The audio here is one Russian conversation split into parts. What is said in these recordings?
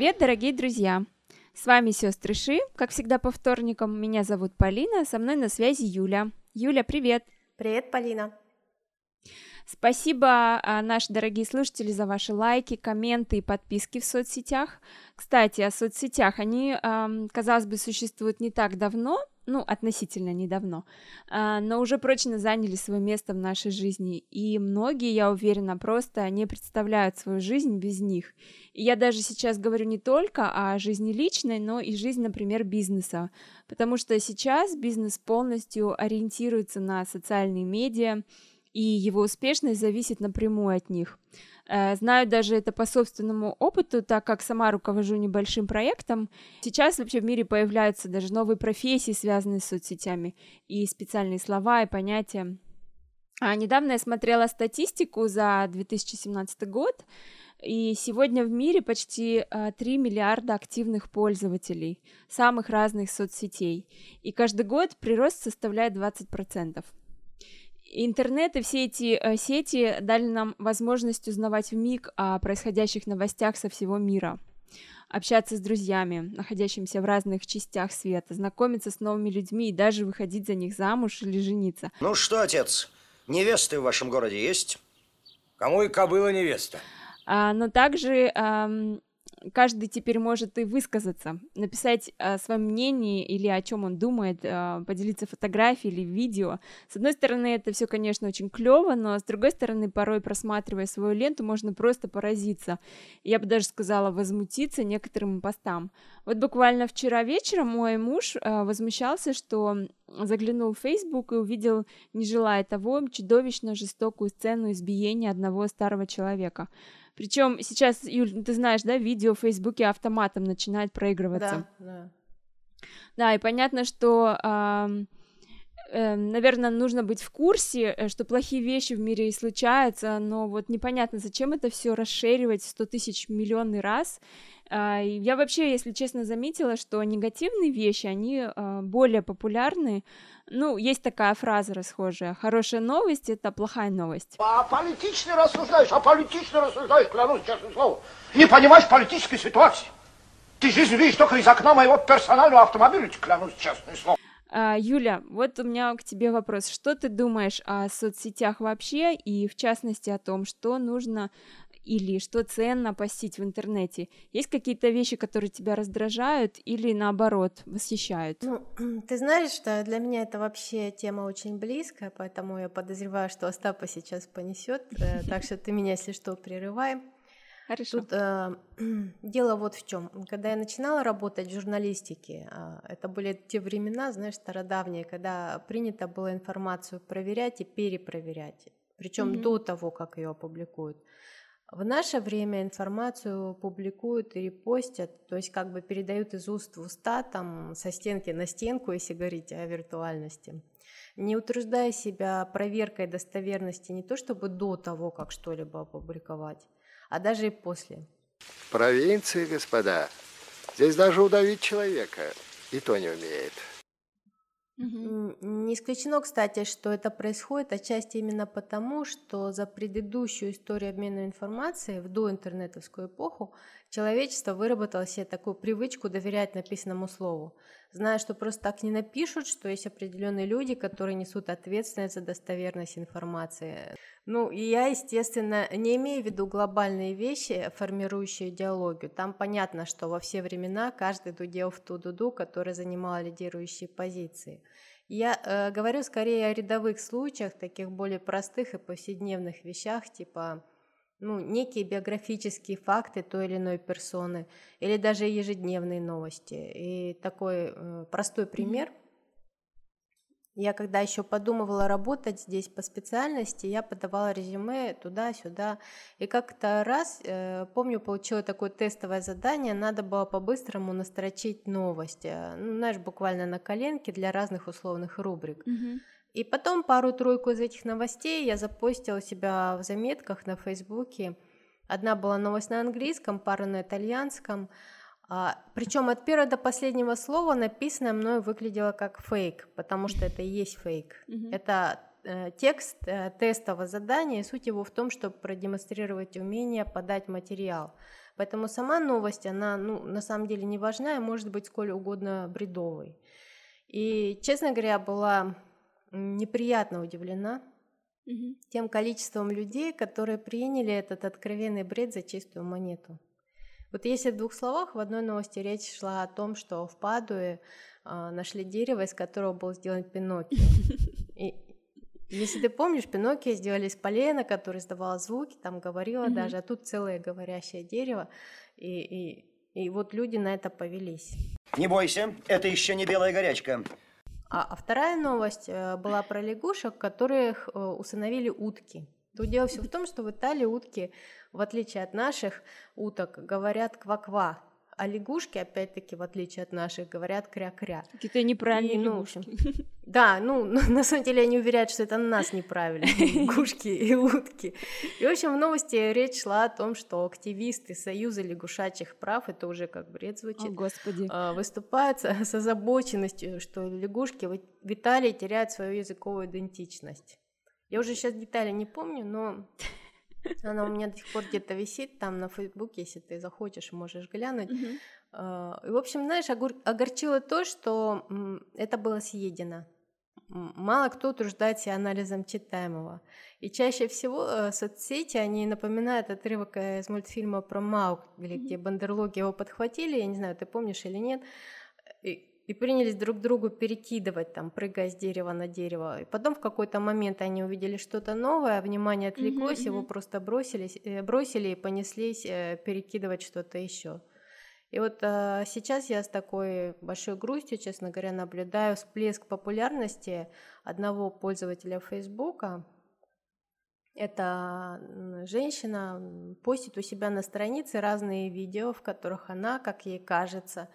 Привет, дорогие друзья! С вами сестры Ши, как всегда по вторникам. Меня зовут Полина, со мной на связи Юля. Юля, привет! Привет, Полина! Спасибо, а, наши дорогие слушатели, за ваши лайки, комменты и подписки в соцсетях. Кстати, о соцсетях. Они, казалось бы, существуют не так давно, ну, относительно недавно, а, но уже прочно заняли свое место в нашей жизни, и многие, я уверена, просто не представляют свою жизнь без них. И я даже сейчас говорю не только о жизни личной, но и жизни, например, бизнеса, потому что сейчас бизнес полностью ориентируется на социальные медиа, и его успешность зависит напрямую от них. Э, знаю даже это по собственному опыту, так как сама руковожу небольшим проектом. Сейчас вообще в мире появляются даже новые профессии, связанные с соцсетями, и специальные слова и понятия. А недавно я смотрела статистику за 2017 год, и сегодня в мире почти 3 э, миллиарда активных пользователей самых разных соцсетей. И каждый год прирост составляет 20%. Интернет и все эти э, сети дали нам возможность узнавать в миг о происходящих новостях со всего мира, общаться с друзьями, находящимися в разных частях света, знакомиться с новыми людьми и даже выходить за них замуж или жениться. Ну что, отец, невесты в вашем городе есть? Кому и кобыла невеста? А, но также эм, каждый теперь может и высказаться, написать о своем мнении или о чем он думает, а, поделиться фотографией или видео. С одной стороны, это все, конечно, очень клево, но с другой стороны, порой просматривая свою ленту, можно просто поразиться. Я бы даже сказала, возмутиться некоторым постам. Вот буквально вчера вечером мой муж а, возмущался, что заглянул в Facebook и увидел, не желая того, чудовищно жестокую сцену избиения одного старого человека. Причем сейчас, Юль, ты знаешь, да, видео в Фейсбуке автоматом начинает проигрываться. Да, да. Да, и понятно, что, э, наверное, нужно быть в курсе, э, что плохие вещи в мире и случаются, но вот непонятно, зачем это все расширивать сто тысяч миллионный раз. Э, я вообще, если честно, заметила, что негативные вещи, они э, более популярны, ну, есть такая фраза расхожая. Хорошая новость – это плохая новость. А политично рассуждаешь, а политично рассуждаешь, клянусь, честное слово. Не понимаешь политической ситуации. Ты жизнь видишь только из окна моего персонального автомобиля, клянусь, честное слово. А, Юля, вот у меня к тебе вопрос. Что ты думаешь о соцсетях вообще и, в частности, о том, что нужно или что ценно постить в интернете? Есть какие-то вещи, которые тебя раздражают или наоборот восхищают? Ну, ты знаешь, что для меня это вообще тема очень близкая, поэтому я подозреваю, что Остапа сейчас понесет, э, так что ты меня, если что, прерывай. Хорошо. Тут э, дело вот в чем. Когда я начинала работать в журналистике, э, это были те времена, знаешь, стародавние, когда принято было информацию проверять и перепроверять, причем mm-hmm. до того, как ее опубликуют. В наше время информацию публикуют и репостят, то есть как бы передают из уст в уста, там, со стенки на стенку, если говорить о виртуальности, не утверждая себя проверкой достоверности не то чтобы до того, как что-либо опубликовать, а даже и после. В провинции, господа, здесь даже удавить человека и то не умеет. Не исключено, кстати, что это происходит отчасти именно потому, что за предыдущую историю обмена информацией в доинтернетовскую эпоху человечество выработало себе такую привычку доверять написанному слову, зная, что просто так не напишут, что есть определенные люди, которые несут ответственность за достоверность информации. Ну, и я, естественно, не имею в виду глобальные вещи, формирующие идеологию. Там понятно, что во все времена каждый дудел в ту дуду, которая занимала лидирующие позиции. Я э, говорю скорее о рядовых случаях, таких более простых и повседневных вещах, типа ну, некие биографические факты той или иной персоны, или даже ежедневные новости. И такой э, простой пример. Я когда еще подумывала работать здесь по специальности, я подавала резюме туда-сюда. И как-то раз, э, помню, получила такое тестовое задание, надо было по-быстрому настрочить новости. Э, ну, знаешь, буквально на коленке для разных условных рубрик. Mm-hmm. И потом пару-тройку из этих новостей я запостила у себя в заметках на Фейсбуке. Одна была новость на английском, пара на итальянском. А, причем от первого до последнего слова написанное мною выглядело как фейк, потому что это и есть фейк. Mm-hmm. Это э, текст э, тестового задания, суть его в том, чтобы продемонстрировать умение подать материал. Поэтому сама новость, она ну, на самом деле не важна и может быть сколь угодно бредовой. И, честно говоря, была неприятно удивлена угу. тем количеством людей, которые приняли этот откровенный бред за чистую монету. Вот если в двух словах, в одной новости речь шла о том, что в Падуе э, нашли дерево, из которого был сделан Пиноккио. И если ты помнишь, Пиноккио сделали из полена, который издавал звуки, там говорила mm-hmm. даже, а тут целое говорящее дерево, и, и, и вот люди на это повелись. Не бойся, это еще не белая горячка. А, а вторая новость э, была про лягушек, которых э, усыновили утки. Тут дело все в том, что в Италии утки, в отличие от наших уток, говорят ква-ква, а лягушки, опять-таки, в отличие от наших, говорят кря-кря. Какие-то неправильные и, ну, лягушки. Да, ну, на самом деле они уверяют, что это нас неправильно, лягушки и утки. И, в общем, в новости речь шла о том, что активисты Союза лягушачьих прав, это уже как бред звучит, О, Господи. А, выступают с озабоченностью, что лягушки в Италии теряют свою языковую идентичность. Я уже сейчас детали не помню, но она у меня до сих пор где-то висит там на Фейсбуке, если ты захочешь, можешь глянуть. Uh-huh. И, в общем, знаешь, огорчило то, что это было съедено. Мало кто утруждает себя анализом читаемого. И чаще всего э, соцсети, они напоминают отрывок э, из мультфильма про Маугли, mm-hmm. где бандерлоги его подхватили, я не знаю, ты помнишь или нет, и и принялись друг другу перекидывать, там, прыгая с дерева на дерево. И потом в какой-то момент они увидели что-то новое, внимание отвлеклось, mm-hmm. его просто бросились, э, бросили и понеслись э, перекидывать что-то еще. И вот э, сейчас я с такой большой грустью, честно говоря, наблюдаю всплеск популярности одного пользователя Фейсбука. Это женщина постит у себя на странице разные видео, в которых она, как ей кажется,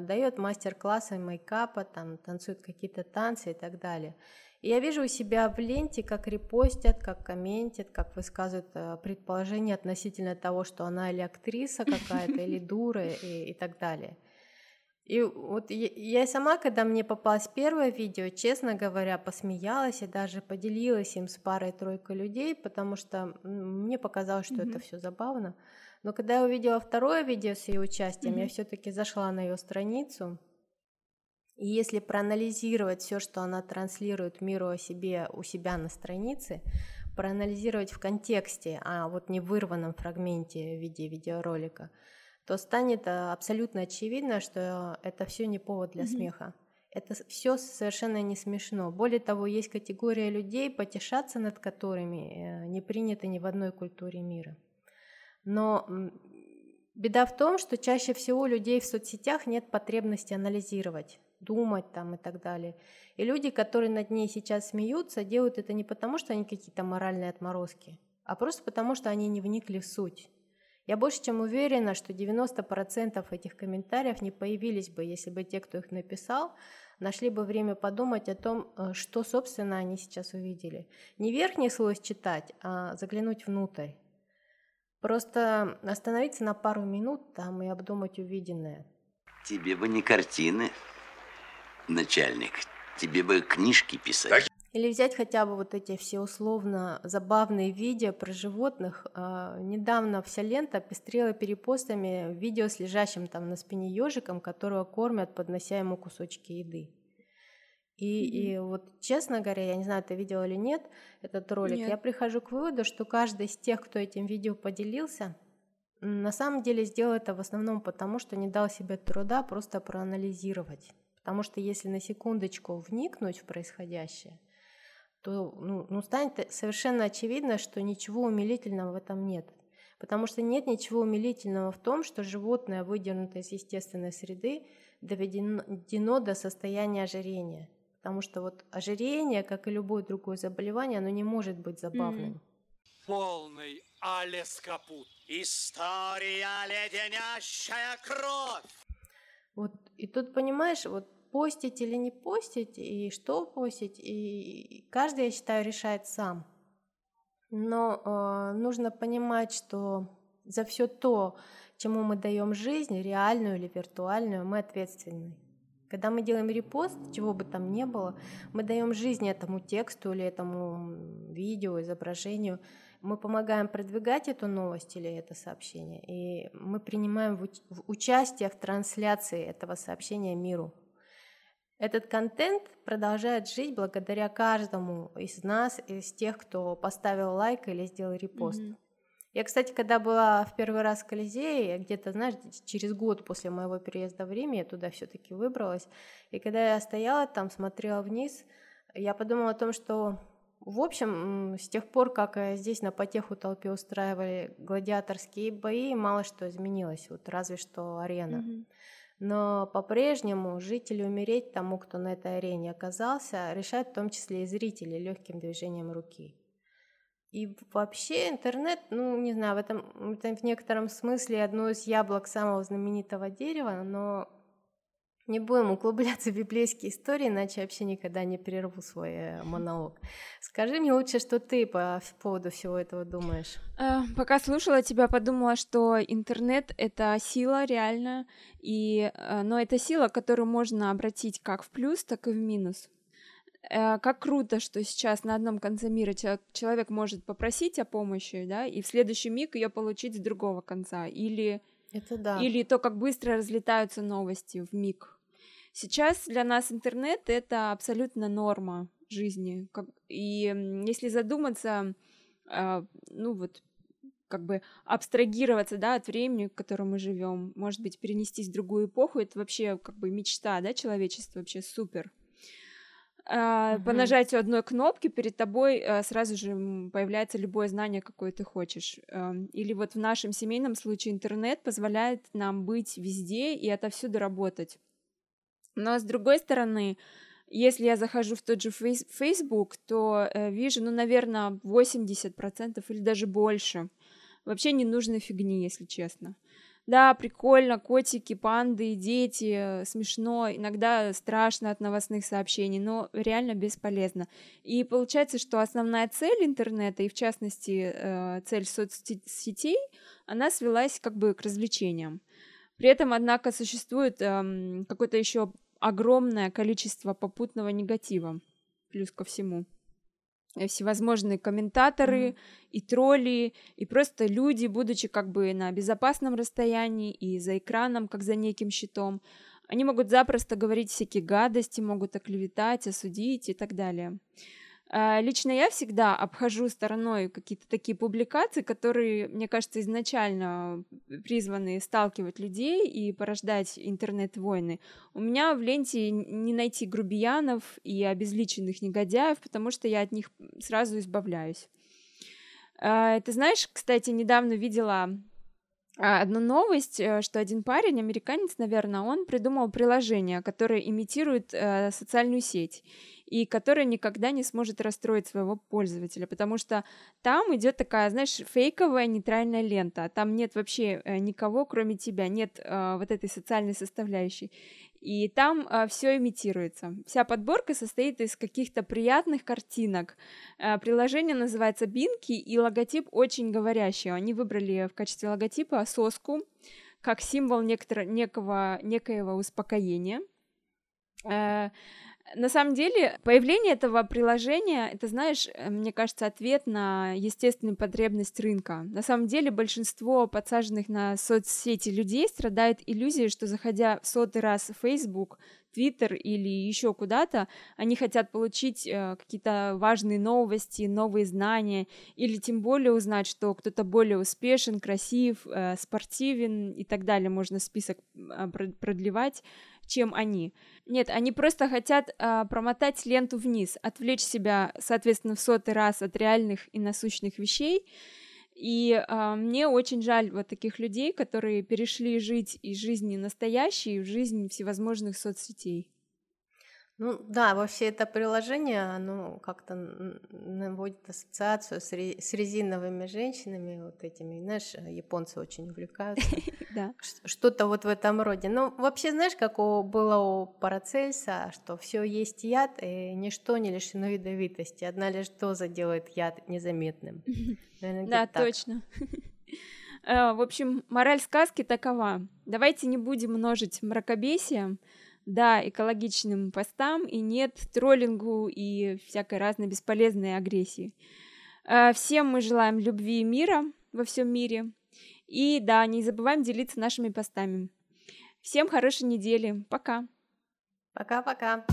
дает мастер-классы мейкапа, там танцуют какие-то танцы и так далее. И я вижу у себя в ленте, как репостят, как комментят, как высказывают э, предположения относительно того, что она или актриса какая-то, или дура и, и так далее. И вот я, сама, когда мне попалось первое видео, честно говоря, посмеялась и даже поделилась им с парой-тройкой людей, потому что мне показалось, что mm-hmm. это все забавно. Но когда я увидела второе видео с ее участием, mm-hmm. я все-таки зашла на ее страницу. И если проанализировать все, что она транслирует миру о себе у себя на странице, проанализировать в контексте, а вот не вырванном фрагменте в виде видеоролика, то станет э, абсолютно очевидно, что это все не повод для mm-hmm. смеха. Это все совершенно не смешно. Более того, есть категория людей, потешаться над которыми э, не принято ни в одной культуре мира. Но беда в том, что чаще всего у людей в соцсетях нет потребности анализировать, думать там и так далее. И люди, которые над ней сейчас смеются, делают это не потому, что они какие-то моральные отморозки, а просто потому, что они не вникли в суть. Я больше чем уверена, что 90% этих комментариев не появились бы, если бы те, кто их написал, нашли бы время подумать о том, э, что, собственно, они сейчас увидели. Не верхний слой читать, а заглянуть внутрь. Просто остановиться на пару минут там и обдумать увиденное. Тебе бы не картины, начальник. Тебе бы книжки писать. Или взять хотя бы вот эти все условно забавные видео про животных. А, недавно вся лента пестрела перепостами видео с лежащим там на спине ежиком, которого кормят, поднося ему кусочки еды. И, mm-hmm. и вот, честно говоря, я не знаю, ты видел или нет этот ролик, нет. я прихожу к выводу, что каждый из тех, кто этим видео поделился, на самом деле сделал это в основном потому, что не дал себе труда просто проанализировать. Потому что если на секундочку вникнуть в происходящее, то ну, ну, станет совершенно очевидно, что ничего умилительного в этом нет. Потому что нет ничего умилительного в том, что животное, выдернутое из естественной среды, доведено до состояния ожирения. Потому что вот ожирение, как и любое другое заболевание, оно не может быть забавным. Mm. Полный Алес Капут. История леденящая кровь. Вот, и тут, понимаешь, вот постить или не постить, и что постить, и каждый, я считаю, решает сам. Но э, нужно понимать, что за все то, чему мы даем жизнь, реальную или виртуальную, мы ответственны. Когда мы делаем репост, чего бы там ни было, мы даем жизнь этому тексту или этому видео, изображению. мы помогаем продвигать эту новость или это сообщение, и мы принимаем в, участие в трансляции этого сообщения миру. Этот контент продолжает жить благодаря каждому из нас, из тех, кто поставил лайк или сделал репост. Mm-hmm. Я, кстати, когда была в первый раз в Колизее, где-то, знаешь, через год после моего переезда в Рим, я туда все-таки выбралась, и когда я стояла там, смотрела вниз, я подумала о том, что в общем, с тех пор, как э, здесь на потеху толпе устраивали гладиаторские бои, мало что изменилось, вот разве что арена. Mm-hmm. Но по-прежнему жить или умереть тому, кто на этой арене оказался, решают в том числе и зрители легким движением руки. И вообще интернет, ну, не знаю, в этом это в некотором смысле одно из яблок самого знаменитого дерева, но не будем углубляться в библейские истории, иначе вообще никогда не прерву свой э, монолог. Скажи мне лучше, что ты по поводу всего этого думаешь. Э, пока слушала тебя, подумала, что интернет — это сила реально, и, э, но это сила, которую можно обратить как в плюс, так и в минус. Как круто, что сейчас на одном конце мира человек может попросить о помощи, да, и в следующий миг ее получить с другого конца, или это да. Или то, как быстро разлетаются новости в миг. Сейчас для нас интернет — это абсолютно норма жизни. И если задуматься, а, ну вот, как бы абстрагироваться, да, от времени, в котором мы живем, может быть, перенестись в другую эпоху, это вообще как бы мечта, да, человечества, вообще супер. Uh-huh. По нажатию одной кнопки перед тобой а, сразу же появляется любое знание, какое ты хочешь. Или вот в нашем семейном случае интернет позволяет нам быть везде и отовсюду работать. Но с другой стороны, если я захожу в тот же Facebook, то э, вижу, ну, наверное, 80% или даже больше. Вообще ненужной фигни, если честно. Да, прикольно, котики, панды, дети, смешно, иногда страшно от новостных сообщений, но реально бесполезно. И получается, что основная цель интернета, и в частности э, цель соцсетей, она свелась как бы к развлечениям. При этом, однако, существует эм, какой-то еще огромное количество попутного негатива, плюс ко всему. И всевозможные комментаторы mm-hmm. и тролли, и просто люди, будучи как бы на безопасном расстоянии и за экраном, как за неким щитом, они могут запросто говорить всякие гадости, могут оклеветать, осудить и так далее. А, лично я всегда обхожу стороной какие-то такие публикации, которые, мне кажется, изначально призваны сталкивать людей и порождать интернет-войны. У меня в ленте не найти грубиянов и обезличенных негодяев, потому что я от них сразу избавляюсь. А, ты знаешь, кстати, недавно видела а, одну новость, э, что один парень, американец, наверное, он придумал приложение, которое имитирует э, социальную сеть и которая никогда не сможет расстроить своего пользователя, потому что там идет такая, знаешь, фейковая нейтральная лента, там нет вообще э, никого, кроме тебя, нет э, вот этой социальной составляющей. И там э, все имитируется. Вся подборка состоит из каких-то приятных картинок. Э, приложение называется Бинки, и логотип очень говорящий. Они выбрали в качестве логотипа соску как символ некотор- некого, некоего успокоения. Э, на самом деле, появление этого приложения, это, знаешь, э, мне кажется, ответ на естественную потребность рынка. На самом деле, большинство подсаженных на соцсети людей страдает иллюзией, что, заходя в сотый раз в Facebook, Twitter или еще куда-то, они хотят получить э, какие-то важные новости, новые знания, или тем более узнать, что кто-то более успешен, красив, э, спортивен и так далее. Можно список э, продлевать чем они. Нет, они просто хотят а, промотать ленту вниз, отвлечь себя, соответственно, в сотый раз от реальных и насущных вещей. И а, мне очень жаль вот таких людей, которые перешли жить из жизни настоящей в жизнь всевозможных соцсетей. Ну да, вообще это приложение, оно как-то наводит ассоциацию с резиновыми женщинами, вот этими, знаешь, японцы очень увлекаются. Да. Что-то вот в этом роде. Ну, вообще, знаешь, как у, было у Парацельса, что все есть яд, и ничто не лишено ядовитости. Одна лишь доза делает яд незаметным. Да, точно. Э, в общем, мораль сказки такова. Давайте не будем множить мракобесие, да, экологичным постам и нет троллингу и всякой разной бесполезной агрессии. Э, всем мы желаем любви и мира во всем мире. И да, не забываем делиться нашими постами. Всем хорошей недели. Пока. Пока-пока.